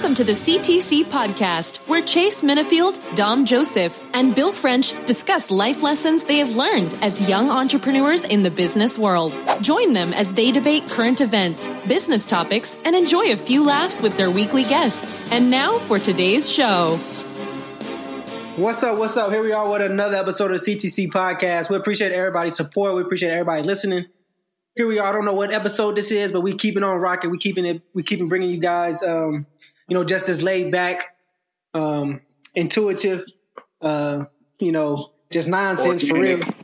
Welcome to the CTC podcast, where Chase Minifield, Dom Joseph, and Bill French discuss life lessons they have learned as young entrepreneurs in the business world. Join them as they debate current events, business topics, and enjoy a few laughs with their weekly guests. And now for today's show. What's up? What's up? Here we are with another episode of CTC podcast. We appreciate everybody's support. We appreciate everybody listening. Here we are. I don't know what episode this is, but we keeping on rocking. We keeping it. We keeping bringing you guys, um, you know, just as laid back, um, intuitive, uh, you know, just nonsense organic. for real.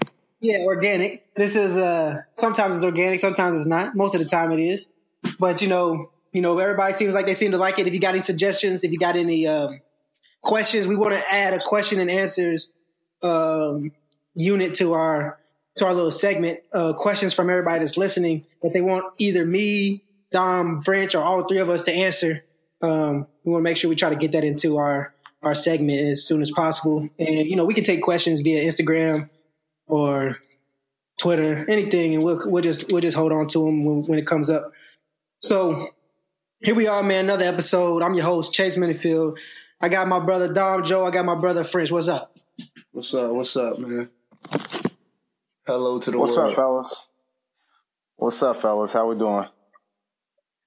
Yeah, organic. This is uh, sometimes it's organic, sometimes it's not. Most of the time it is. But you know, you know, everybody seems like they seem to like it. If you got any suggestions, if you got any um, questions. We want to add a question and answers um, unit to our to our little segment. Uh, questions from everybody that's listening that they want either me, Dom, French, or all three of us to answer. Um, we want to make sure we try to get that into our our segment as soon as possible. And you know, we can take questions via Instagram or Twitter, anything, and we'll we'll just we'll just hold on to them when, when it comes up. So here we are, man. Another episode. I'm your host, Chase Minifield. I got my brother Dom Joe. I got my brother French. What's up? What's up? What's up, man? Hello to the What's world. up, fellas? What's up, fellas? How we doing?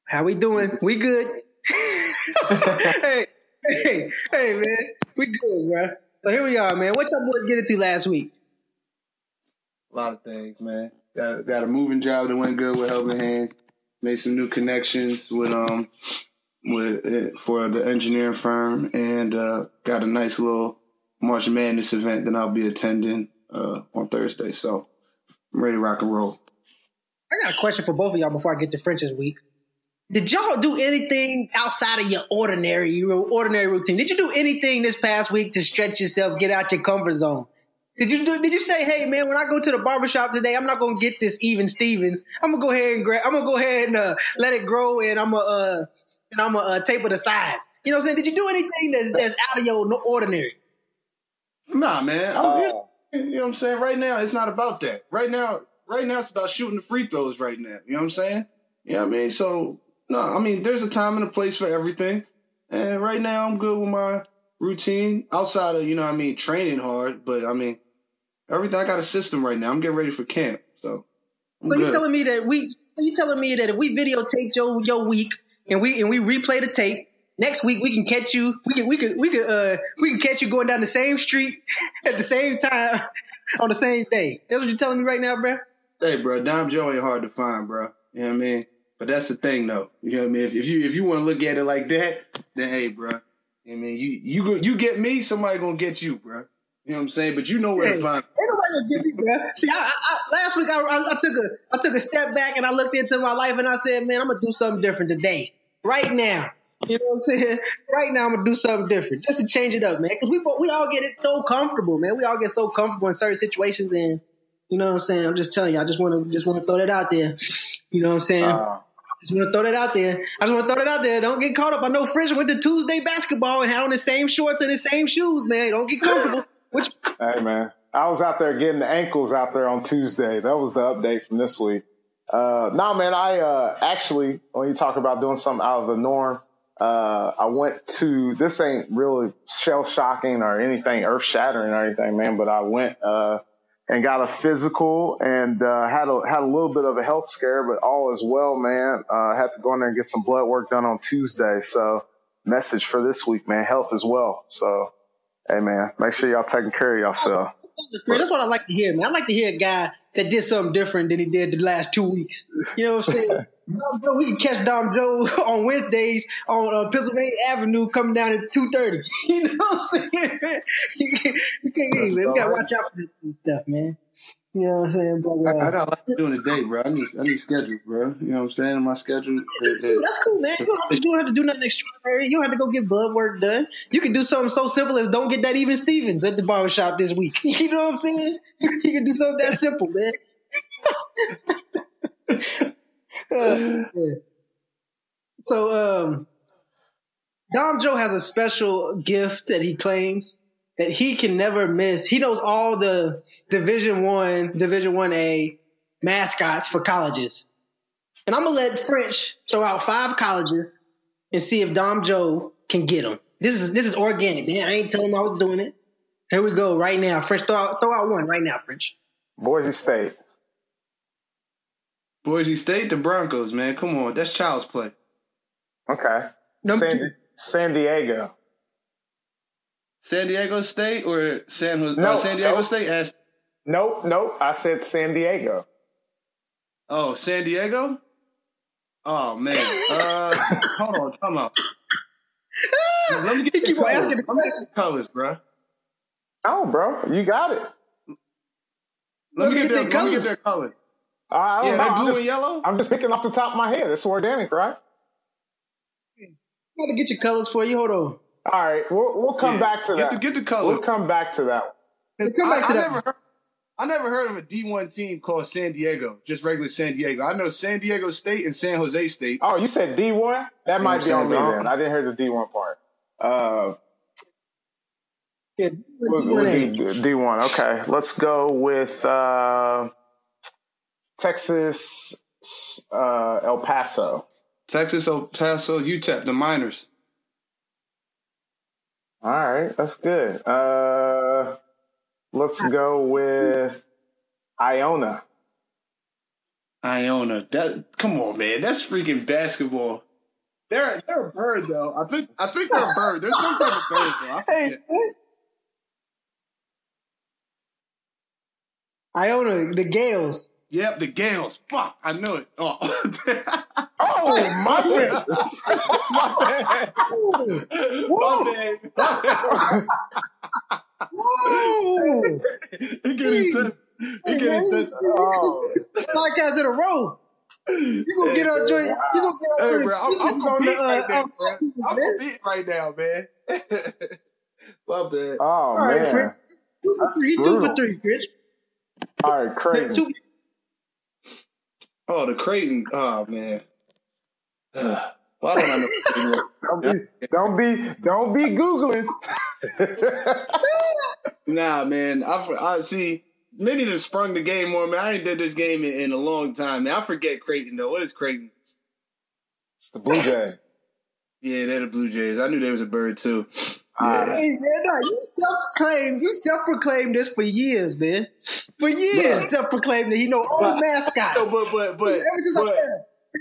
How we doing? We good. Hey, hey, hey, man. We good, bro. So here we are, man. What y'all boys get into last week? A lot of things, man. Got got a moving job that went good with Helping Hands. Made some new connections with um with uh, for the engineering firm, and uh, got a nice little March Madness event that I'll be attending uh, on Thursday. So I'm ready to rock and roll. I got a question for both of y'all before I get to French's week. Did y'all do anything outside of your ordinary your ordinary routine? Did you do anything this past week to stretch yourself, get out your comfort zone? Did you do, did you say, hey man, when I go to the barbershop today, I'm not gonna get this even Stevens. I'm gonna go ahead and grab I'm gonna go ahead and uh, let it grow and I'm gonna uh, and I'm gonna uh, taper the sides. You know what I'm saying? Did you do anything that's that's out of your ordinary? Nah, man. I'm, you know what I'm saying? Right now, it's not about that. Right now, right now, it's about shooting the free throws. Right now, you know what I'm saying? You know what I mean? So no, I mean, there's a time and a place for everything. And right now, I'm good with my routine outside of, you know what I mean, training hard. But I mean, everything, I got a system right now. I'm getting ready for camp. So, I'm So you telling me that we you telling me that if we videotape your your week and we and we replay the tape next week we can catch you we can we could we could uh we can catch you going down the same street at the same time on the same day. That's what you're telling me right now, bro. Hey, bro, Dom Joe ain't hard to find, bro. You know what I mean? But that's the thing, though. You know what I mean? If, if you if you want to look at it like that, then hey, bro. I mean, you you go, you get me, somebody gonna get you, bro. You know what I'm saying? But you know where Hey, to find. Ain't nobody gonna get me, bro. See, I, I, I, last week I, I, took a I took a step back and I looked into my life and I said, man, I'm gonna do something different today, right now. You know what I'm saying? Right now, I'm gonna do something different just to change it up, man. Because we we all get it so comfortable, man. We all get so comfortable in certain situations, and you know what I'm saying. I'm just telling you, I just want to just want to throw that out there. You know what I'm saying? Uh, just want to throw that out there. I just want to throw that out there. Don't get caught up. I know French went to Tuesday basketball and had on the same shorts and the same shoes, man. Don't get comfortable. Which hey, man. I was out there getting the ankles out there on Tuesday. That was the update from this week. Uh, nah, man, I, uh, actually, when you talk about doing something out of the norm, uh, I went to, this ain't really shell shocking or anything earth shattering or anything, man, but I went, uh, and got a physical and, uh, had a, had a little bit of a health scare, but all is well, man. Uh, had to go in there and get some blood work done on Tuesday. So message for this week, man, health as well. So, hey, man, make sure y'all taking care of yourself. That's what I like to hear, man. I like to hear a guy that did something different than he did the last two weeks. You know what I'm saying? Dom Joe, we can catch Dom Joe on Wednesdays on uh, Pennsylvania Avenue coming down at two thirty. You know what I'm saying? you can't, you can't we gotta watch out for this stuff, man. You know what I'm saying? But, uh, I, I got a lot to do in a day, bro. I need I need schedule, bro. You know what I'm saying? My schedule. That's it- cool. it- That's cool, man. You don't, have to, don't have to do nothing extraordinary. You don't have to go get blood work done. You can do something so simple as don't get that even Stevens at the barbershop this week. You know what I'm saying? You can do something that simple, man. Uh, yeah. So, um, Dom Joe has a special gift that he claims that he can never miss. He knows all the Division One, Division One A mascots for colleges. And I'm gonna let French throw out five colleges and see if Dom Joe can get them. This is this is organic, man. I ain't telling him I was doing it. Here we go, right now. French, throw out, throw out one right now, French. Boise State. Boise State, the Broncos, man. Come on, that's child's play. Okay. San, San Diego. San Diego State or San Jose? No, San Diego nope. State. As- nope, nope. I said San Diego. Oh, San Diego. Oh man. Uh, hold on, time out. Let me get the colors. Let me get the colors, bro. Oh, bro, you got it. Let, let me get, their, let me get their colors. Uh, I don't yeah, know. blue just, and yellow. I'm just picking off the top of my head. It's organic, right? Got to get your colors for you. Hold on. All right, we'll we'll come yeah, back to get that. The, get the colors. We'll come back to that. We'll come back I, to I that. Never heard, I never heard of a D1 team called San Diego, just regular San Diego. I know San Diego State and San Jose State. Oh, you said D1? That you might be on me then. I didn't hear the D1 part. Uh, yeah, we'll, we'll D1. Okay, let's go with uh, Texas, uh, El Paso. Texas, El Paso, UTEP, the Miners. All right, that's good. Uh, let's go with Iona. Iona. That come on, man. That's freaking basketball. They're they're a bird though. I think I think they're a bird. There's some type of bird though. Hey, Iona, the Gaels. Yep, the Gaels. Fuck, I knew it. Oh, oh my goodness. my bad. My bad. Whoa! he getting touched. He getting touched. Oh. Podcast in a row. You gonna get on joint? You gonna get on hey, bro, I'm, I'm competing the, uh, right now, bro. I'm competing right now, man. my bad. Oh All man, right, Fred. Two for three. Two for three, Chris. All right, Creighton. Two, Oh, the Creighton. Oh man. Uh, Why don't I know? don't be, don't be, don't be googling. nah, man. I, I see. Many have sprung the game more, man. I ain't did this game in, in, a long time, man. I forget Creighton though. What is Creighton? It's the Blue Jay. yeah, they're the Blue Jays. I knew there was a bird too. Yeah. Hey man, no, you self-proclaimed, you self-proclaimed this for years, man. For years, self-proclaimed that he know all the mascots. No, but but but. Ever since but, I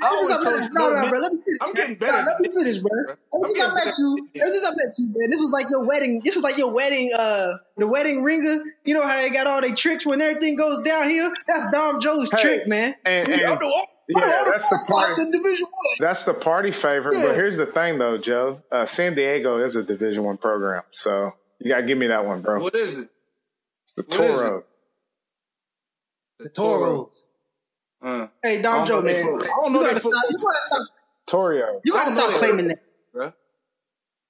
Ever since I met, no, no, bro. Let me finish. I'm getting better. No, let me finish, bro. Ever since I met you, ever since I met you, man, this was like your wedding. This was like your wedding, uh, the wedding ringer. You know how they got all their tricks when everything goes downhill. That's Dom Joe's hey, trick, man. And, and, yeah, that's the party. Division One. That's the party favorite. Yeah. But here's the thing, though, Joe. Uh, San Diego is a Division One program, so you gotta give me that one, bro. What is it? It's the Toro. The Toro. Uh, hey, Dom Joe, man. I don't know that football. You gotta stop. Torio. You gotta stop claiming that, bro.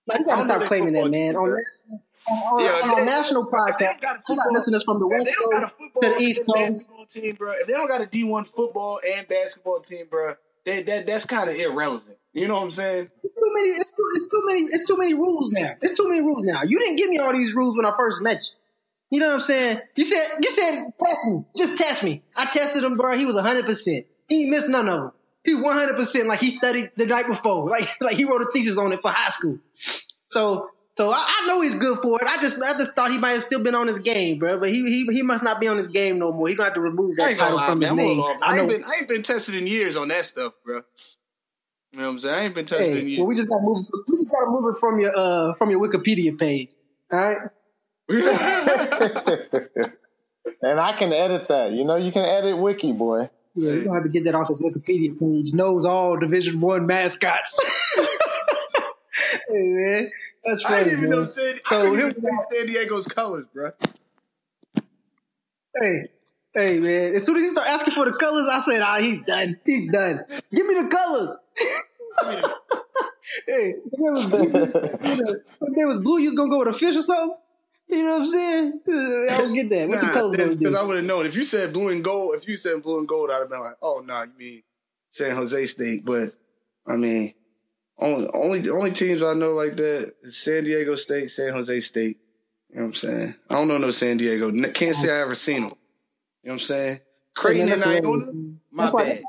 you gotta stop claiming that, man. On, on, yeah, on, a national podcast, got listeners from the West Coast to the East Coast. Team, bro. If they don't got a D one football and basketball team, bro, they, that that's kind of irrelevant. You know what I'm saying? It's too many. It's too, it's too many. It's too many rules now. It's too many rules now. You didn't give me all these rules when I first met you. You know what I'm saying? You said you said test me, just test me. I tested him, bro. He was 100. percent He missed none of them. He 100 percent like he studied the night before, like like he wrote a thesis on it for high school. So so I, I, know he's good for it. I just I just thought he might have still been on his game, bro. But he he he must not be on his game no more. He's gonna have to remove that title from his name. I, I, ain't been, I ain't been tested in years on that stuff, bro. You know what I'm saying? I ain't been tested hey, in years. Well, we just gotta move. We just gotta move it from your uh from your Wikipedia page. All right. and I can edit that. You know, you can edit Wiki, boy. Yeah, you don't have to get that off his Wikipedia page. Knows all Division One mascots. hey man, that's. I didn't even man. know San, so, I didn't even know San Diego's colors, bro. Hey, hey man! As soon as he started asking for the colors, I said, "Ah, he's done. He's done. Give me the colors." hey, if it was blue, if it was blue, you was gonna go with a fish or something. You know what I'm saying? I don't get that. What nah, the colors? Because I would have known. If you said blue and gold, if you said blue and gold, I'd have been like, oh no, nah, you mean San Jose State. But I mean, only only only teams I know like that is San Diego State, San Jose State. You know what I'm saying? I don't know no San Diego. Can't say I ever seen them. You know what I'm saying? Creighton and Iona, my bad.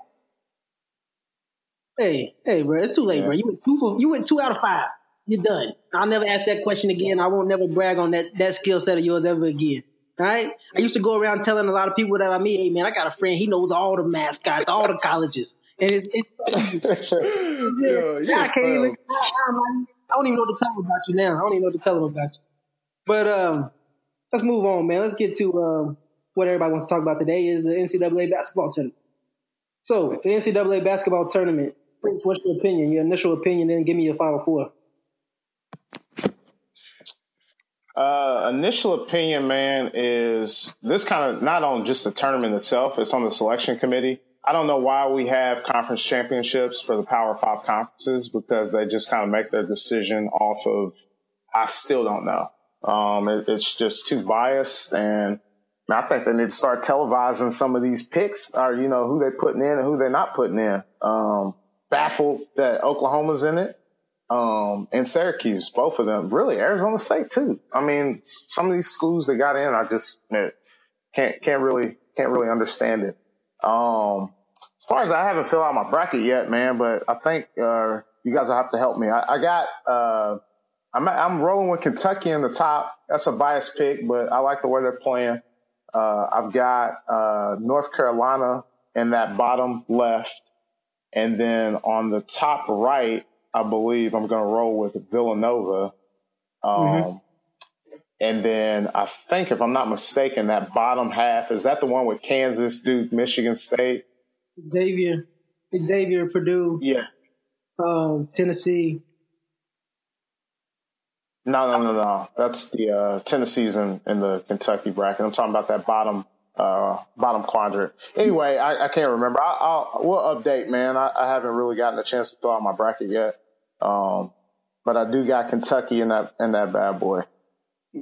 Hey, hey, bro, it's too late, yeah. bro. You went two for, you went two out of five. You're done. I'll never ask that question again. I won't never brag on that that skill set of yours ever again. All right? I used to go around telling a lot of people that I meet, hey man, I got a friend. He knows all the mascots, all the colleges, and it's, it's yeah, yeah, I can't even. I, I, don't even know what to tell them about you now. I don't even know what to tell them about you. But um, let's move on, man. Let's get to um, what everybody wants to talk about today is the NCAA basketball tournament. So the NCAA basketball tournament. Prince, What's your opinion? Your initial opinion, then give me your final four. Uh, initial opinion, man, is this kind of not on just the tournament itself, it's on the selection committee. I don't know why we have conference championships for the Power Five conferences because they just kind of make their decision off of, I still don't know. Um, it, it's just too biased and I think they need to start televising some of these picks or, you know, who they're putting in and who they're not putting in. Um, baffled that Oklahoma's in it um, and Syracuse, both of them. Really, Arizona State too. I mean, some of these schools that got in, I just can't can't really can't really understand it. Um, as far as I haven't filled out my bracket yet, man, but I think uh, you guys will have to help me. I, I got uh, I'm I'm rolling with Kentucky in the top. That's a biased pick, but I like the way they're playing. Uh, I've got uh, North Carolina in that bottom left, and then on the top right, I believe I'm going to roll with Villanova. Um, mm-hmm. And then I think, if I'm not mistaken, that bottom half is that the one with Kansas, Duke, Michigan State, Xavier, Xavier, Purdue, yeah, um, Tennessee. No, no, no, no. That's the uh, Tennessee's in, in the Kentucky bracket. I'm talking about that bottom uh, bottom quadrant. Anyway, I, I can't remember. I, will we'll update, man. I, I, haven't really gotten a chance to fill out my bracket yet, um, but I do got Kentucky in that in that bad boy.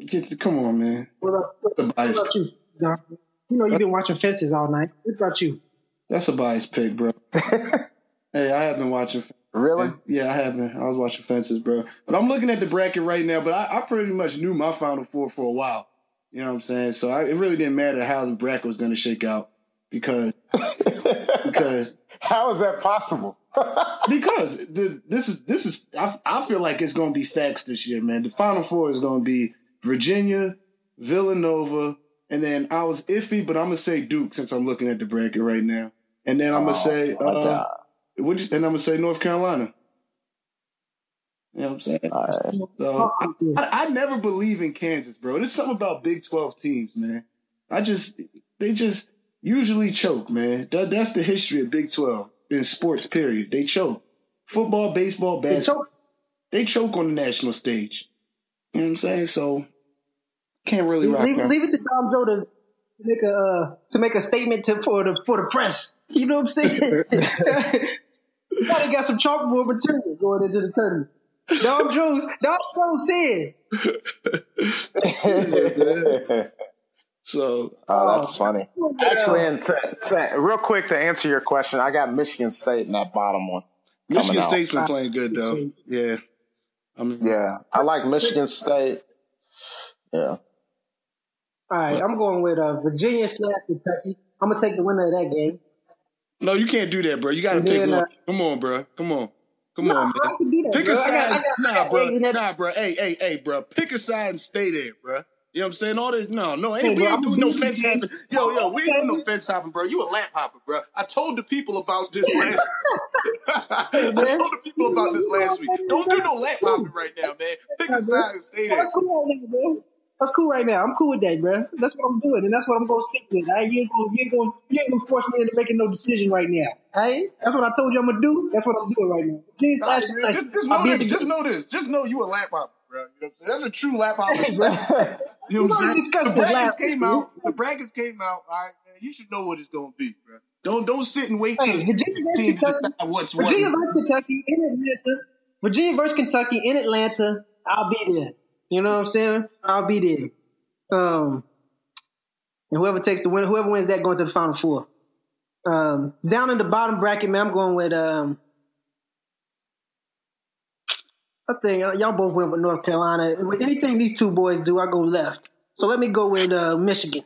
Get the, come on, man. What about, what, what about you, John? You know you've been watching fences all night. What about you? That's a biased pick, bro. hey, I have been watching. Really? Yeah, I have been. I was watching fences, bro. But I'm looking at the bracket right now. But I, I pretty much knew my final four for a while. You know what I'm saying? So I, it really didn't matter how the bracket was going to shake out because because how is that possible? because the, this is this is I, I feel like it's going to be facts this year, man. The final four is going to be Virginia, Villanova, and then I was iffy, but I'm gonna say Duke since I'm looking at the bracket right now, and then I'm gonna oh, say uh, what? And I'm gonna say North Carolina. You know what I'm saying? Right. So I, I, I, never believe in Kansas, bro. There's something about Big 12 teams, man. I just they just usually choke, man. That, that's the history of Big 12 in sports. Period. They choke. Football, baseball, basketball. They choke, they choke on the national stage. You know what I'm saying? So can't really leave, leave, it to Dom Joe to make a uh, to make a statement to for the for the press. You know what I'm saying? Gotta got some chalkboard material going into the tournament. Dom Jones, Dom Jones says. so, oh, that's um, funny. Actually, and to, to, real quick to answer your question, I got Michigan State in that bottom one. Michigan State's been playing good though. Yeah, I mean, yeah, I like Michigan State. Yeah. All right, I'm going with uh, Virginia slash Kentucky. I'm gonna take the winner of that game. No, you can't do that, bro. You got to pick one. Uh, Come on, bro. Come on. Come no, on, man. That, pick bro. a side. I got, I got, nah, bro. Nah, bro. Hey, hey, hey, bro. Pick a side and stay there, bro. You know what I'm saying? All this, no, no, ain't, hey, we ain't doing no fence hopping. Yo, yo, we ain't doing no fence hopping, bro. You a lamp hopper, bro. I told the people about this last. I told the people about this last week. Don't do no lamp hopping right now, man. Pick a side and stay there. That's cool right now. I'm cool with that, bro. That's what I'm doing, and that's what I'm gonna stick with. Right? You ain't gonna, you ain't gonna, you ain't gonna force me into making no decision right now. Right? That's what I told you I'm gonna do. That's what I'm doing right now. Please, nah, just, just, know this, just know this. Just know you a lap hopper, bro. You know what I'm saying? That's a true lap hopper. You know what I'm saying? The brackets came out. The brackets came out. All right, man. You should know what it's gonna be, bro. Don't don't sit and wait till hey, the 16 to decide what's what. Virginia versus Kentucky in Atlanta. Virginia versus Kentucky in Atlanta. I'll be there. You know what I'm saying? I'll be there. Um, and whoever takes the win, whoever wins that going to the final four. Um, down in the bottom bracket, man, I'm going with um, I think uh, y'all both went with North Carolina. With anything these two boys do, I go left. So let me go with uh, Michigan.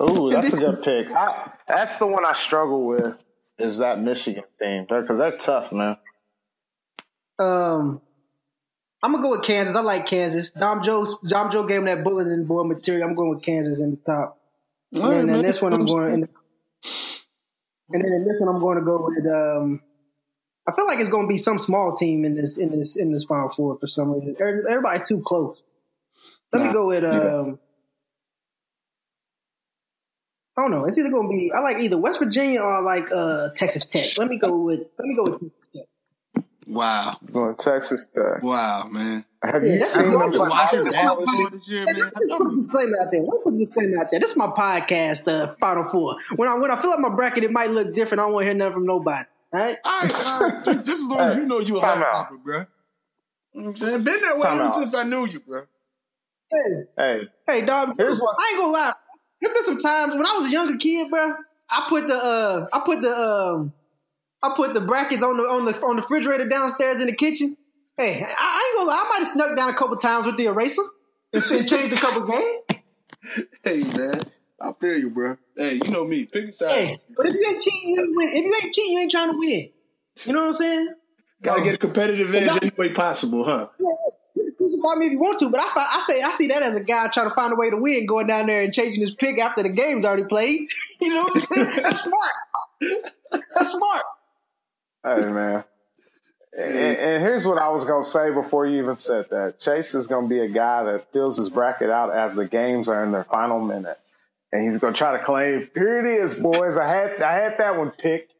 Ooh, that's a good pick. I, that's the one I struggle with. is that Michigan team because they're tough, man. Um, I'm gonna go with Kansas. I like Kansas. Dom Joe, Dom Joe gave him that bulletin board material. I'm going with Kansas in the top. and then this one, I'm going. In the, and then in this one, I'm going to go with. Um, I feel like it's going to be some small team in this in this in this Final Four for some reason. Everybody's too close. Let nah, me go with. Um, I don't know. It's either going to be. I like either West Virginia or I like uh, Texas Tech. Let me go with. Let me go with Texas Tech. Wow. Going Texas Tech. Wow, man. Have you seen them play watching basketball this year, man? Let me put a disclaimer out there. Let me put a disclaimer out there. This is my podcast, uh, Final Four. When I when I fill up my bracket, it might look different. I don't want to hear nothing from nobody. Right? All right, all right. Just, just as long as you know you a hot topper, bro. You know I'm saying? Been that way ever since I knew you, bro. Hey. Hey. Hey, dog. Here's what I ain't gonna lie. There's been some times when I was a younger kid, bro. I put the uh I put the um I put the brackets on the on the on the refrigerator downstairs in the kitchen. Hey, I, I ain't gonna lie, I might have snuck down a couple times with the eraser and changed a couple games. Hey man, I feel you, bro. Hey, you know me. Pick a side. Hey, but if you ain't cheating, you ain't win. If you ain't cheating, you ain't trying to win. You know what I'm saying? Gotta get a competitive edge any way possible, huh? Yeah, crucify me if you want to, but I, I say I see that as a guy trying to find a way to win, going down there and changing his pick after the game's already played. You know what I'm saying? That's smart. That's smart. Hey man. And, and, here's what I was gonna say before you even said that. Chase is gonna be a guy that fills his bracket out as the games are in their final minute. And he's gonna try to claim, here it is, boys. I had I had that one picked,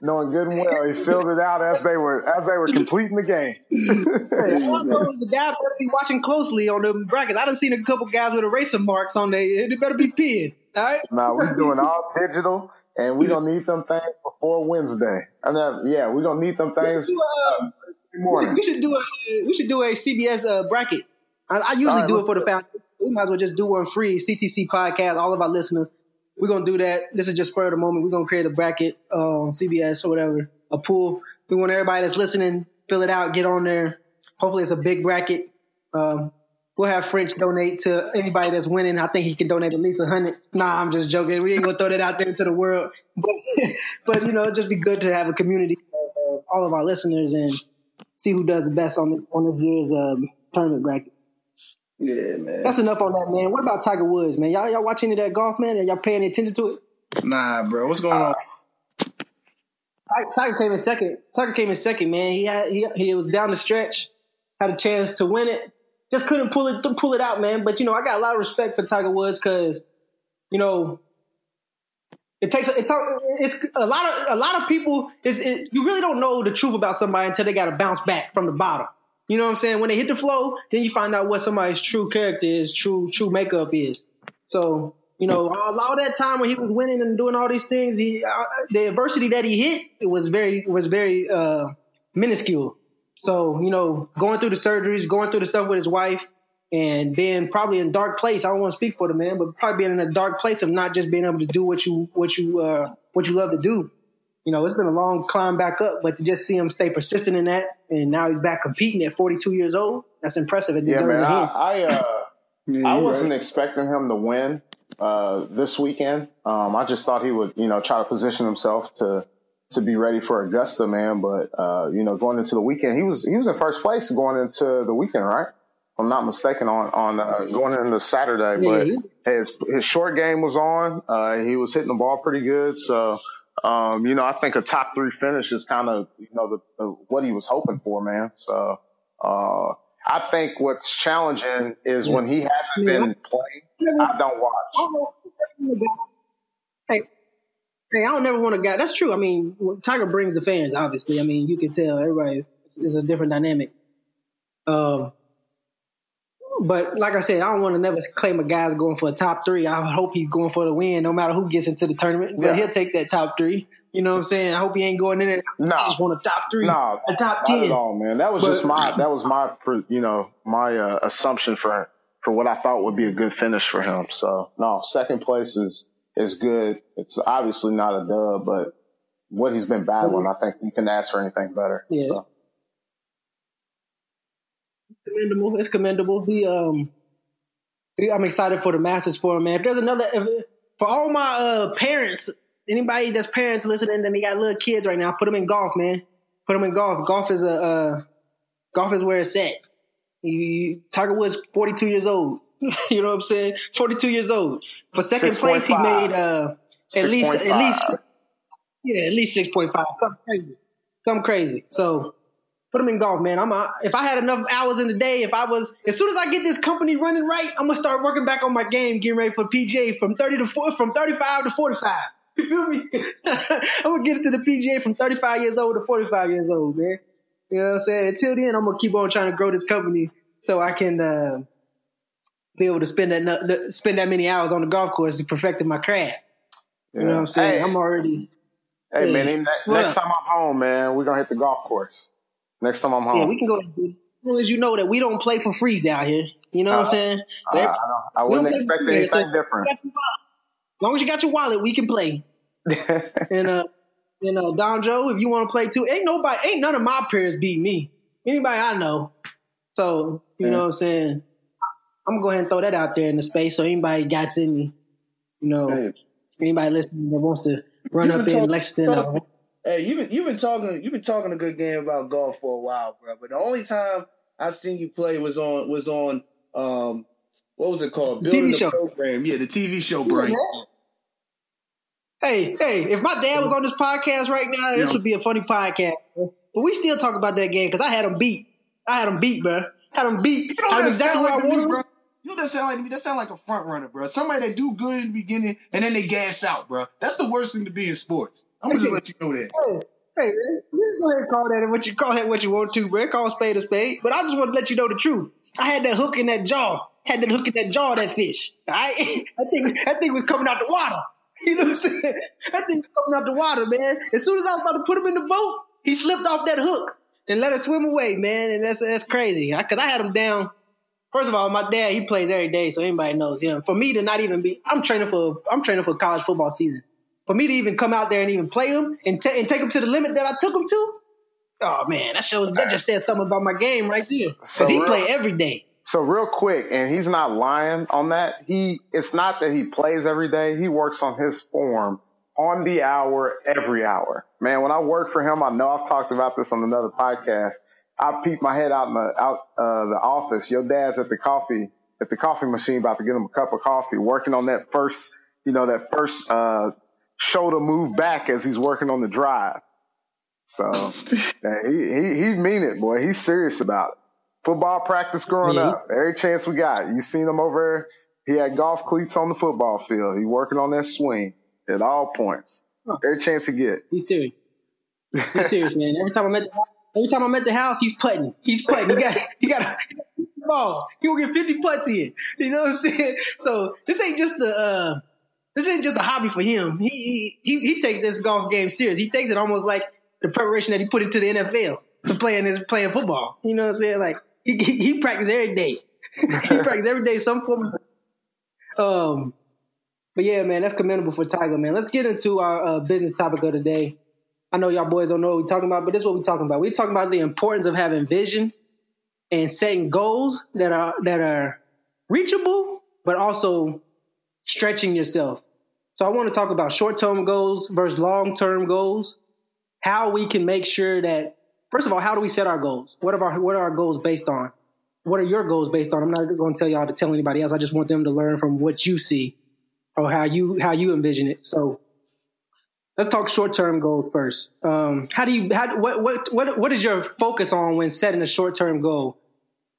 knowing good and well he filled it out as they were as they were completing the game. the guy better be watching closely on the brackets. I done seen a couple guys with eraser marks on there. They better be pinned. All right. Now we're doing all digital and we don't need them things before Wednesday. And then, yeah, we don't need them things. Uh, morning. We should do a we should do a CBS uh, bracket. I, I usually right, do it for the foundation. We might as well just do one free CTC podcast. All of our listeners, we're gonna do that. This is just of the moment. We're gonna create a bracket um, CBS or whatever, a pool. We want everybody that's listening fill it out, get on there. Hopefully, it's a big bracket. Um, We'll have French donate to anybody that's winning. I think he can donate at least a hundred. Nah, I'm just joking. We ain't gonna throw that out there into the world. But, but you know, it'd just be good to have a community of all of our listeners and see who does the best on this on this year's um, tournament bracket. Yeah, man. That's enough on that, man. What about Tiger Woods, man? Y'all y'all watching any of that golf, man? Are y'all paying attention to it? Nah, bro. What's going on? Tiger came in second. Tiger came in second, man. He had he, he was down the stretch, had a chance to win it just couldn't pull it pull it out, man. But you know, I got a lot of respect for Tiger Woods because you know it takes it it's a lot of a lot of people is it, you really don't know the truth about somebody until they got to bounce back from the bottom. You know what I'm saying? When they hit the flow, then you find out what somebody's true character is, true true makeup is. So you know, all, all that time when he was winning and doing all these things, he uh, the adversity that he hit it was very was very uh, minuscule. So, you know, going through the surgeries, going through the stuff with his wife, and being probably in dark place. I don't want to speak for the man, but probably being in a dark place of not just being able to do what you what you uh, what you love to do. You know, it's been a long climb back up, but to just see him stay persistent in that, and now he's back competing at 42 years old, that's impressive. It yeah, man, I, I, uh, yeah, I wasn't right. expecting him to win uh, this weekend. Um, I just thought he would, you know, try to position himself to to be ready for Augusta, man. But uh, you know, going into the weekend, he was he was in first place going into the weekend, right? If I'm not mistaken on on uh, going into Saturday. But his his short game was on. Uh, he was hitting the ball pretty good. So um, you know, I think a top three finish is kind of you know the, the, what he was hoping for, man. So. Uh, I think what's challenging is when he hasn't been playing. I don't watch. Hey, Hey, I don't never want to guy. That's true. I mean, Tiger brings the fans. Obviously, I mean, you can tell everybody is a different dynamic. Um, but like I said, I don't want to never claim a guy's going for a top three. I hope he's going for the win, no matter who gets into the tournament. But yeah. he'll take that top three. You know what I'm saying? I hope he ain't going in there. No, I just want a top three. No, a top ten. Not at all, man. That was but, just my that was my you know my uh, assumption for for what I thought would be a good finish for him. So no, second place is is good. It's obviously not a dub, but what he's been battling, I think you can ask for anything better. Yeah. So. Commendable. It's commendable. He um I'm excited for the Masters for him, man. If there's another if, for all my uh, parents anybody that's parents listening and they got little kids right now, put them in golf, man. Put them in golf. Golf is a uh, golf is where it's at. You, Tiger Woods, forty two years old. you know what I'm saying? Forty two years old. For second 6. place, 5. he made uh, at 6. least 5. at least yeah, at least six point five. Something crazy. Something crazy. So put them in golf, man. I'm a, if I had enough hours in the day, if I was as soon as I get this company running right, I'm gonna start working back on my game, getting ready for PGA from thirty to four, from thirty five to forty five. You feel me? I'm gonna get it to the PGA from 35 years old to 45 years old, man. You know what I'm saying? Until then, I'm gonna keep on trying to grow this company so I can uh, be able to spend that spend that many hours on the golf course to perfecting my craft. You know what I'm saying? Hey, I'm already. Hey, man, next, next time I'm home, man, we're gonna hit the golf course. Next time I'm home. Yeah, we can go. As long as you know that we don't play for freeze out here. You know uh, what I'm uh, saying? Uh, I, I wouldn't expect anything so different. As long as you got your wallet, we can play. and uh, and uh, Dom Joe, if you want to play too, ain't nobody, ain't none of my peers beat me. Anybody I know. So you yeah. know what I'm saying. I'm gonna go ahead and throw that out there in the space so anybody got in me, you know, hey. anybody listening that wants to run up in Lexington. Hey, you've been you've been talking you've been talking a good game about golf for a while, bro. But the only time I seen you play was on was on um what was it called? Building TV show. program. Yeah, the TV show break. Hey, hey, if my dad was on this podcast right now, this would be a funny podcast. But we still talk about that game because I had him beat. I had him beat, bro. I Had him beat. You know, exactly like I wanted, bro. You know that sound like to me? That sound like a front runner, bro. Somebody that do good in the beginning and then they gas out, bro. That's the worst thing to be in sports. I'm gonna just let you know that. Hey, hey, man, you go ahead and call that what you call that what you want to, bro. Call spade a spade. But I just want to let you know the truth. I had that hook in that jaw. Had that hook in that jaw, of that fish. Right? I think that thing was coming out the water. You know what I'm saying? That thing was coming out the water, man. As soon as I was about to put him in the boat, he slipped off that hook and let it swim away, man. And that's that's crazy. Because I, I, had him down. First of all, my dad he plays every day, so anybody knows him. For me to not even be, I'm training for I'm training for college football season. For me to even come out there and even play him and, t- and take him to the limit that I took him to, oh man, that shows that just says something about my game right there. So he play every day. So real quick, and he's not lying on that. He, it's not that he plays every day. He works on his form on the hour, every hour. Man, when I work for him, I know I've talked about this on another podcast. I peep my head out in the, out, uh, the office. Your dad's at the coffee, at the coffee machine about to get him a cup of coffee, working on that first, you know, that first, uh, shoulder move back as he's working on the drive. So yeah, he, he, he mean it, boy. He's serious about it football practice growing yeah. up. Every chance we got. You seen him over there. He had golf cleats on the football field. He working on that swing at all points. Huh. Every chance he get. He's serious. He's serious, man. Every time I'm at the every time I'm at the house, he's putting. He's putting. He got he got a ball. He will get 50 putts in. You know what I'm saying? So this ain't just a uh, this ain't just a hobby for him. He, he he takes this golf game serious. He takes it almost like the preparation that he put into the NFL to playing his playing football. You know what I'm saying? Like he, he, he practice every day. he practice every day some form. Um, but yeah, man, that's commendable for Tiger, man. Let's get into our uh, business topic of the day. I know y'all boys don't know what we're talking about, but this is what we're talking about. We're talking about the importance of having vision and setting goals that are that are reachable, but also stretching yourself. So I want to talk about short-term goals versus long-term goals. How we can make sure that first of all, how do we set our goals? What are our what are our goals based on? What are your goals based on? I'm not going to tell y'all to tell anybody else. I just want them to learn from what you see or how you how you envision it. So let's talk short term goals first. Um, how do you how what what what what is your focus on when setting a short term goal?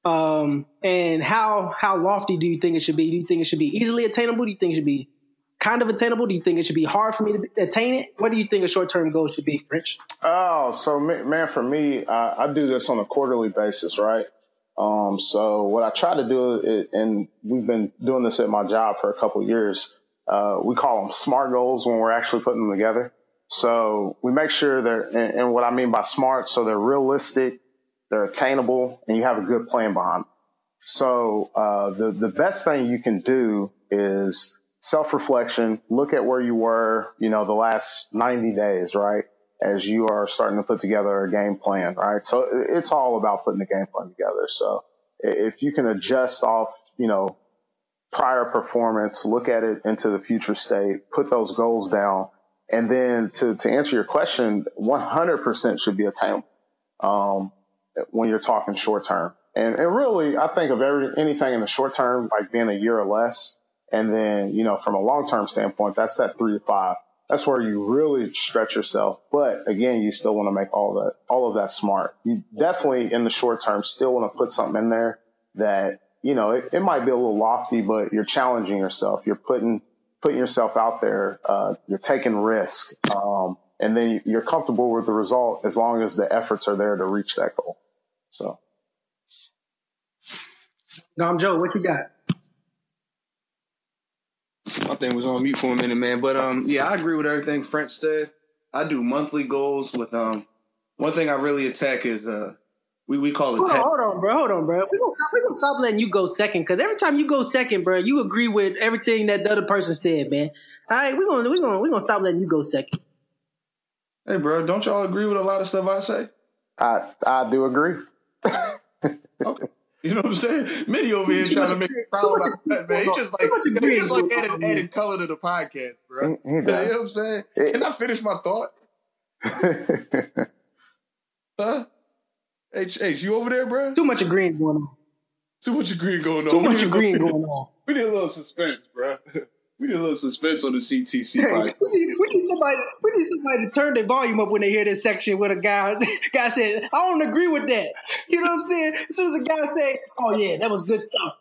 Um, and how how lofty do you think it should be? Do you think it should be easily attainable? Do you think it should be kind of attainable? Do you think it should be hard for me to attain it? What do you think a short term goal should be, French? Oh, so man, for me, I, I do this on a quarterly basis, right? Um, so what I try to do, and we've been doing this at my job for a couple years. Uh, we call them smart goals when we're actually putting them together. So we make sure they're, and, and what I mean by smart, so they're realistic, they're attainable, and you have a good plan behind them. So uh, the the best thing you can do is self reflection, look at where you were, you know, the last 90 days, right? As you are starting to put together a game plan, right? So it's all about putting the game plan together. So if you can adjust off, you know, prior performance, look at it into the future state, put those goals down And then to, to answer your question, 100% should be attainable um, when you're talking short term. And, and really, I think of every anything in the short term like being a year or less. And then, you know, from a long term standpoint, that's that three to five. That's where you really stretch yourself. But again, you still want to make all that, all of that smart. You definitely in the short term still want to put something in there that, you know, it, it might be a little lofty, but you're challenging yourself. You're putting, putting yourself out there. Uh, you're taking risk. Um, and then you're comfortable with the result as long as the efforts are there to reach that goal. So. Dom Joe, what you got? My thing was on mute for a minute, man. But um, yeah, I agree with everything French said. I do monthly goals with um. One thing I really attack is uh, we we call it. Hold on, hold on, bro. Hold on, bro. We gonna we gonna stop letting you go second because every time you go second, bro, you agree with everything that the other person said, man. All right, we gonna we gonna we gonna stop letting you go second. Hey, bro, don't y'all agree with a lot of stuff I say? I I do agree. okay. You know what I'm saying? Mitty over here trying to make a problem about that, man. He just like, he just like added, added color to the podcast, bro. He, he you know what I'm saying? Can I finish my thought? huh? H, H, you over there, bro? Too much of green going on. Too much of green going on. Too much of green going on. We need a little suspense, bro. We need a little suspense on the CTC hey, podcast. We need, somebody. We need somebody to turn their volume up when they hear this section with a guy. Guy said, "I don't agree with that." You know what I'm saying? As soon as a guy say, "Oh yeah, that was good stuff."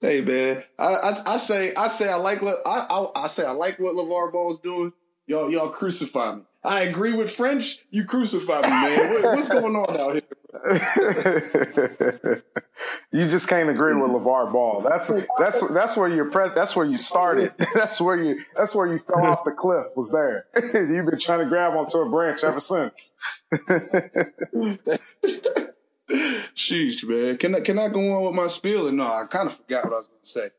Hey man, I, I, I say I say I like I, I, I say I like what LeVar Ball's doing. Y'all y'all crucify me. I agree with French. You crucify me, man. What, what's going on out here? you just can't agree with LeVar Ball. That's that's that's where you're pre- that's where you started. That's where you that's where you fell off the cliff was there. You've been trying to grab onto a branch ever since. Sheesh, man. Can I can I go on with my spiel? Or no, I kind of forgot what I was going to say.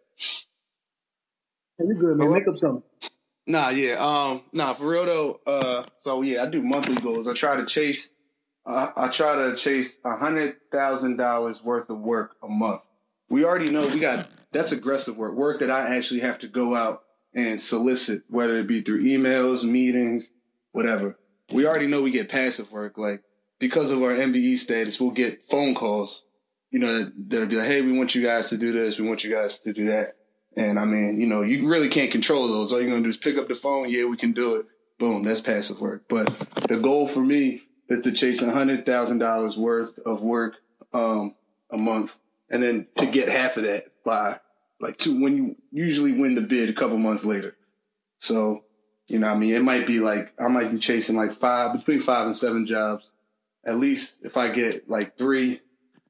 You good, man? Make up something. Nah, yeah. Um, nah, for real though. Uh, so yeah, I do monthly goals. I try to chase. Uh, I try to chase a hundred thousand dollars worth of work a month. We already know we got that's aggressive work, work that I actually have to go out and solicit, whether it be through emails, meetings, whatever. We already know we get passive work, like because of our MBE status, we'll get phone calls. You know, that'll be like, "Hey, we want you guys to do this. We want you guys to do that." And I mean, you know, you really can't control those. All you're gonna do is pick up the phone. Yeah, we can do it. Boom, that's passive work. But the goal for me is to chase a hundred thousand dollars worth of work um, a month, and then to get half of that by like two when you usually win the bid a couple months later. So, you know, I mean, it might be like I might be chasing like five between five and seven jobs. At least if I get like three,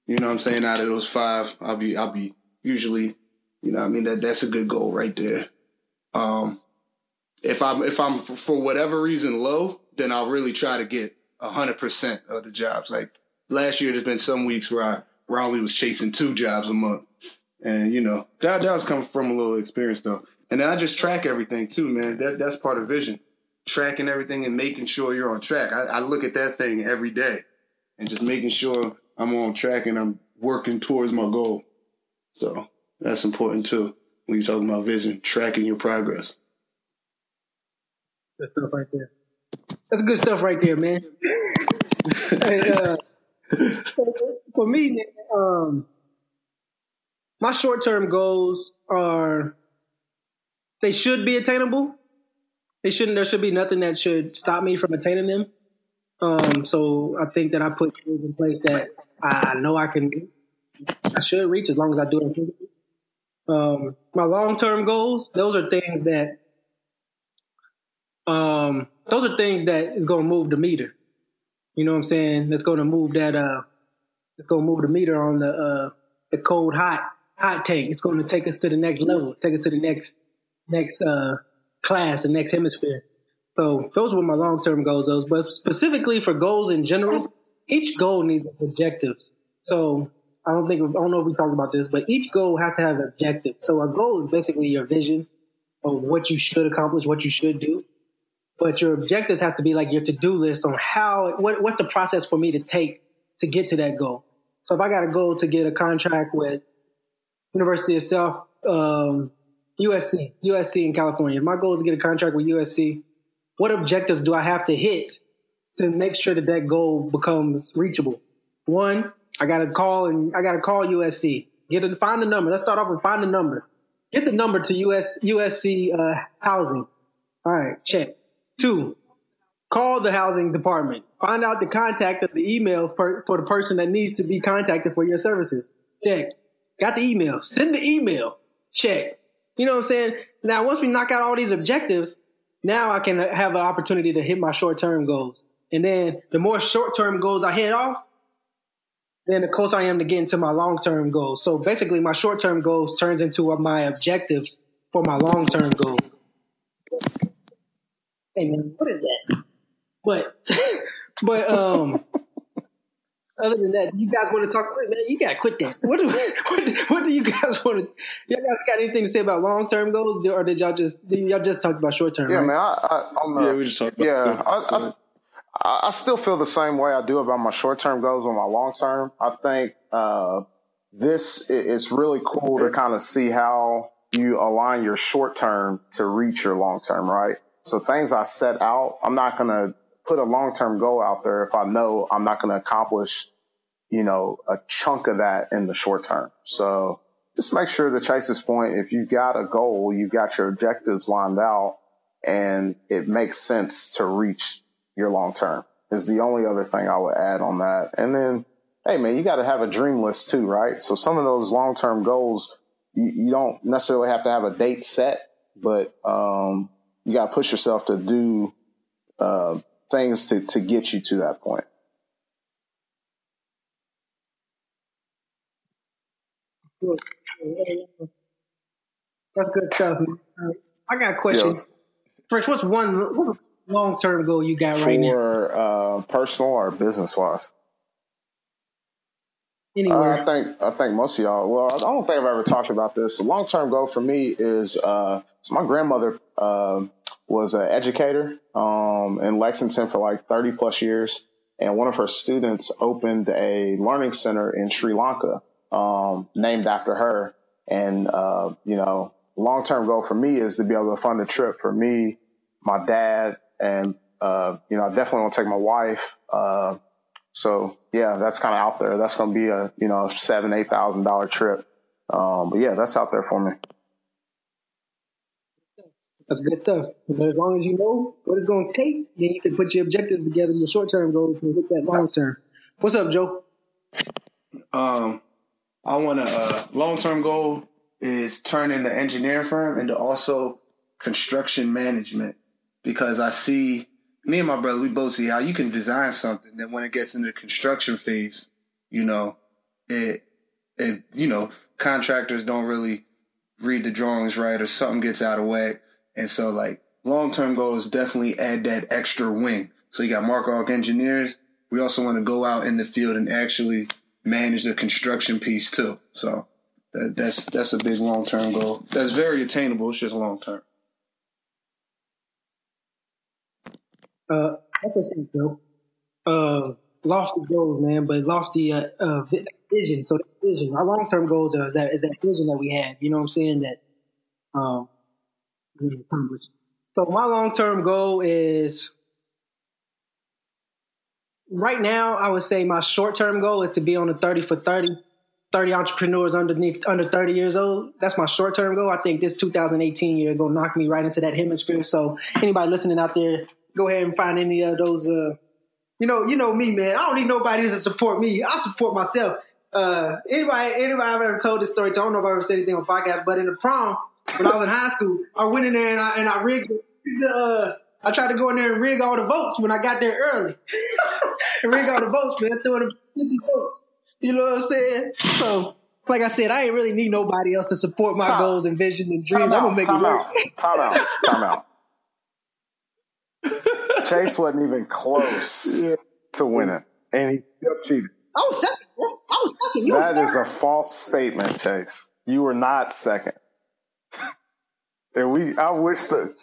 you know, what I'm saying out of those five, I'll be I'll be usually you know, I mean that that's a good goal right there. Um, if I'm if I'm for, for whatever reason low, then I'll really try to get hundred percent of the jobs. Like last year, there's been some weeks where I only was chasing two jobs a month, and you know that that was coming from a little experience though. And then I just track everything too, man. That that's part of vision, tracking everything and making sure you're on track. I, I look at that thing every day, and just making sure I'm on track and I'm working towards my goal. So that's important too when you're talking about vision, tracking your progress. Stuff right there. That's good stuff right there, man. and, uh, for me, um, my short term goals are they should be attainable. They shouldn't. There should be nothing that should stop me from attaining them. Um, so I think that I put things in place that I know I can. I should reach as long as I do it. Um, my long term goals, those are things that um, those are things that is going to move the meter. You know what I'm saying? That's going to move that. Uh, it's going to move the meter on the uh, the cold hot hot tank. It's going to take us to the next level, take us to the next next uh, class, the next hemisphere. So those were my long term goals. Those, but specifically for goals in general, each goal needs objectives. So I don't think I don't know if we talked about this, but each goal has to have an objective. So a goal is basically your vision of what you should accomplish, what you should do. But your objectives has to be like your to-do list on how what, what's the process for me to take to get to that goal. So if I got a goal to get a contract with University of South um, USC, USC in California. If my goal is to get a contract with USC, what objectives do I have to hit to make sure that that goal becomes reachable? One, I got to call and I got to call USC. Get a, find the number. Let's start off with find the number. Get the number to US USC uh, housing. All right, check. Two, call the housing department. Find out the contact of the email for, for the person that needs to be contacted for your services. Check. Got the email. Send the email. Check. You know what I'm saying? Now, once we knock out all these objectives, now I can have an opportunity to hit my short term goals. And then the more short term goals I hit off, then the closer I am to getting to my long term goals. So basically, my short term goals turns into my objectives for my long term goals. Hey man, what is that? But, but um, other than that, you guys want to talk? Man, you gotta quit that. What do what, what do you guys want to? Y'all got anything to say about long term goals, or did y'all just did y'all just talk about short term? Yeah, right? man. I, I, yeah, we just talked. Yeah, I, I, I, still feel the same way I do about my short term goals and my long term. I think uh, this it's really cool to kind of see how you align your short term to reach your long term, right? So things I set out, I'm not gonna put a long term goal out there if I know I'm not going to accomplish, you know, a chunk of that in the short term. So just make sure to Chase's point, if you've got a goal, you've got your objectives lined out and it makes sense to reach your long term is the only other thing I would add on that. And then, hey man, you got to have a dream list too, right? So some of those long term goals, you, you, don't necessarily have to have a date set, but um, you got to push yourself to do uh, things to, to get you to that point. That's good stuff. Uh, I got a question. Yes. First, what's one what's long term goal you got For, right now? For uh, personal or business wise? Anywhere. Uh, I think I think most of y'all. Well, I don't think I've ever talked about this. The long term goal for me is uh, so my grandmother uh, was an educator um, in Lexington for like 30 plus years, and one of her students opened a learning center in Sri Lanka um, named after her. And uh, you know, long term goal for me is to be able to fund a trip for me, my dad, and uh, you know, I definitely want to take my wife. So yeah, that's kind of out there. That's going to be a, you know, seven, eight thousand dollar trip. Um, but yeah, that's out there for me. That's good stuff. But as long as you know what it's going to take, then you can put your objectives together, your short term goals, and hit that long term. What's up, Joe? Um, I want a uh, long term goal is turning the engineering firm into also construction management because I see me and my brother, we both see how you can design something that when it gets into the construction phase, you know, it, it, you know, contractors don't really read the drawings right or something gets out of whack. And so like long term goal is definitely add that extra wing. So you got Mark Arc engineers. We also want to go out in the field and actually manage the construction piece too. So that, that's, that's a big long term goal. That's very attainable. It's just long term. Uh, that's what Joe. Uh, lofty goals, man, but lofty uh, uh, vision. So that vision, our long term goals is that is that vision that we have. You know what I'm saying? That um, we. So my long term goal is right now. I would say my short term goal is to be on the 30 for 30. 30 entrepreneurs underneath under 30 years old. That's my short term goal. I think this 2018 year is gonna knock me right into that hemisphere. So anybody listening out there, go ahead and find any of those. Uh, you know, you know me, man. I don't need nobody to support me. I support myself. Uh, anybody, anybody I've ever told this story to, I don't know if I ever said anything on podcast, but in the prom when I was in high school, I went in there and I and I rigged. Uh, I tried to go in there and rig all the votes when I got there early. And rig all the votes, man. Throwing 50 votes. You know what I'm saying? So, like I said, I ain't really need nobody else to support my time. goals and vision and dreams. I'm gonna make time it work. Out. Time out. Time out. Chase wasn't even close yeah. to winning, and he still cheated. I was second. I was second. You that is a false statement, Chase. You were not second. and we, I wish that.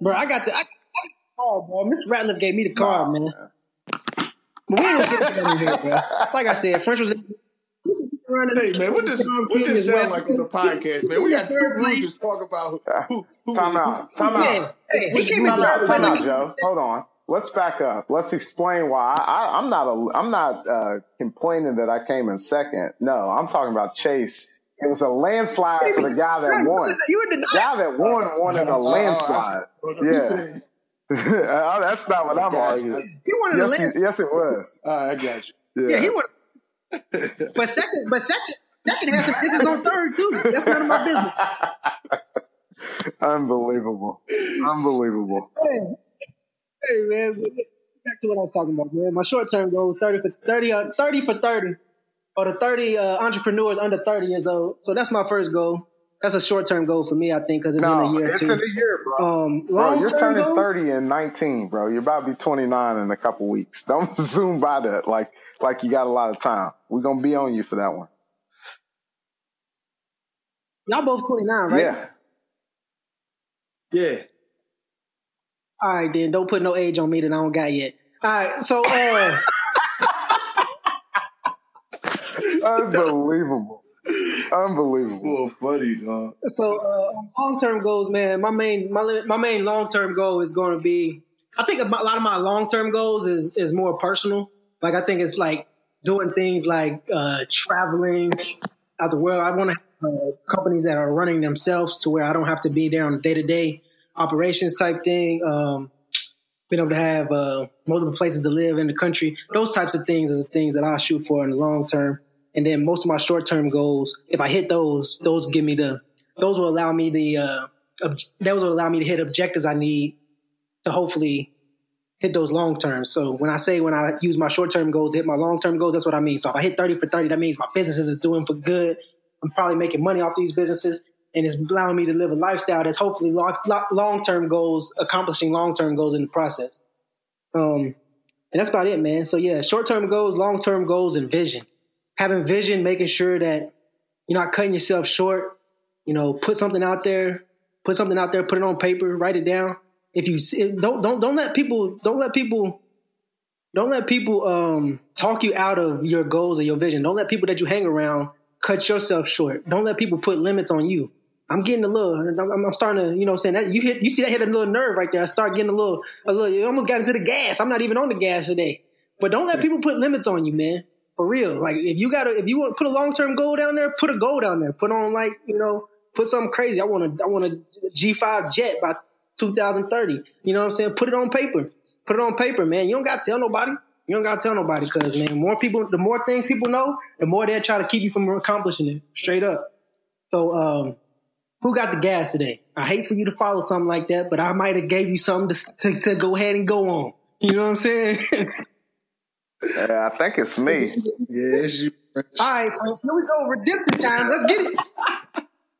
Bro, I got the. I, I call, bro. Miss Ratliff gave me the card, nah, man. man. But we ain't get here, bro. Like I said, French was Hey man, what does what does sound like on the podcast, man? We got two losers talk about who. who time out. Time out. Hey, time out. Time out, Joe. Hold on. Let's back up. Let's explain why. I, am not a. I'm not uh, complaining that I came in second. No, I'm talking about Chase. It was a landslide for the guy that won. The guy that won won in a landslide. Yeah. Oh, that's not what I'm arguing. He wanted yes, he, yes, it was. Uh, I got you. Yeah, yeah he won. but second, but second, second half, this is on third too. That's none of my business. Unbelievable, unbelievable. Hey, hey man, back to what I'm talking about, man. My short term goal: thirty for 30, uh, 30 for thirty, or the thirty uh, entrepreneurs under thirty years old. So that's my first goal that's a short term goal for me, I think, because it's no, in a year. It's too. in a year, bro. Um, bro, you're turning goal? 30 in 19, bro. You're about to be 29 in a couple weeks. Don't zoom by that like like you got a lot of time. We're gonna be on you for that one. Y'all both 29, right? Yeah. Yeah. All right, then. Don't put no age on me that I don't got yet. All right, so uh Unbelievable. Unbelievable. Well, funny, dog. So uh, long term goals, man. My main my my main long term goal is going to be. I think a lot of my long term goals is is more personal. Like I think it's like doing things like uh, traveling out the world. I want to have uh, companies that are running themselves to where I don't have to be there on day to day operations type thing. Um, being able to have uh, multiple places to live in the country. Those types of things is things that I shoot for in the long term. And then most of my short term goals, if I hit those, those give me the, those will allow me the, uh, ob- those will allow me to hit objectives I need to hopefully hit those long term. So when I say when I use my short term goals to hit my long term goals, that's what I mean. So if I hit 30 for 30, that means my businesses is doing for good. I'm probably making money off these businesses and it's allowing me to live a lifestyle that's hopefully long term goals, accomplishing long term goals in the process. Um, and that's about it, man. So yeah, short term goals, long term goals, and vision having vision, making sure that you're not cutting yourself short. You know, put something out there, put something out there, put it on paper, write it down. If you don't don't don't let people don't let people don't let people um, talk you out of your goals or your vision. Don't let people that you hang around cut yourself short. Don't let people put limits on you. I'm getting a little. I'm, I'm starting to, you know, saying that you hit. You see that hit a little nerve right there. I start getting a little, a little. You almost got into the gas. I'm not even on the gas today. But don't let people put limits on you, man for real. Like if you gotta, if you want to put a long term goal down there, put a goal down there. Put on like you know, put something crazy. I want to, I want a G five jet by 2030. You know what I'm saying? Put it on paper. Put it on paper, man. You don't got to tell nobody. You don't got to tell nobody because man, more people, the more things people know, the more they try to keep you from accomplishing it. Straight up. So, um, who got the gas today? I hate for you to follow something like that, but I might have gave you something to, to, to go ahead and go on. You know what I'm saying? Yeah, I think it's me. yeah, it's you. All right, folks, here we go. Redemption time. Let's get it.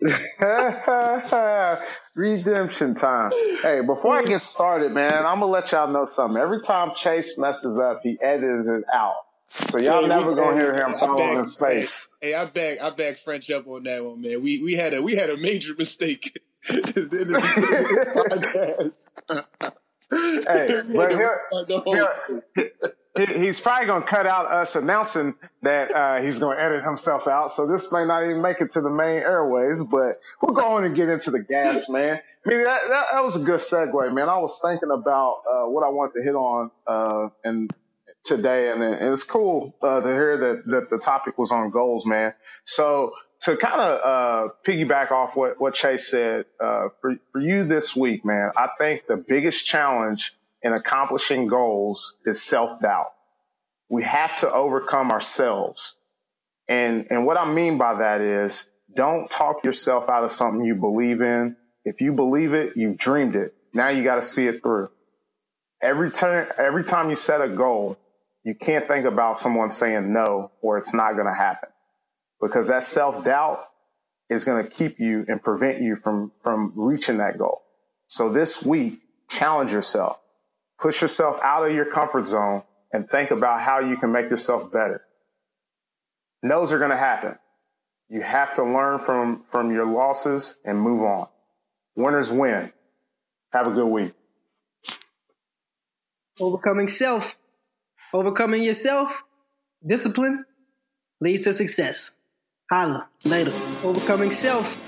Redemption time. Hey, before I get started, man, I'm gonna let y'all know something. Every time Chase messes up, he edits it out. So y'all never we, gonna hear him fall on his face. Hey, hey, I back I back French up on that one, man. We we had a we had a major mistake in the podcast. hey, but here, here, he's probably going to cut out us announcing that uh, he's going to edit himself out. So this may not even make it to the main airways, but we'll go on and get into the gas, man. I mean, that, that, that was a good segue, man. I was thinking about uh, what I wanted to hit on uh, and today, and, and it's cool uh, to hear that, that the topic was on goals, man. So to kind of uh, piggyback off what, what Chase said, uh, for, for you this week, man, I think the biggest challenge in accomplishing goals is self doubt. We have to overcome ourselves. And, and what I mean by that is don't talk yourself out of something you believe in. If you believe it, you've dreamed it. Now you got to see it through. Every time, every time you set a goal, you can't think about someone saying no or it's not going to happen because that self doubt is going to keep you and prevent you from, from reaching that goal. So this week, challenge yourself. Push yourself out of your comfort zone and think about how you can make yourself better. No's are going to happen. You have to learn from, from your losses and move on. Winners win. Have a good week. Overcoming self, overcoming yourself, discipline leads to success. Holla. Later. Overcoming self.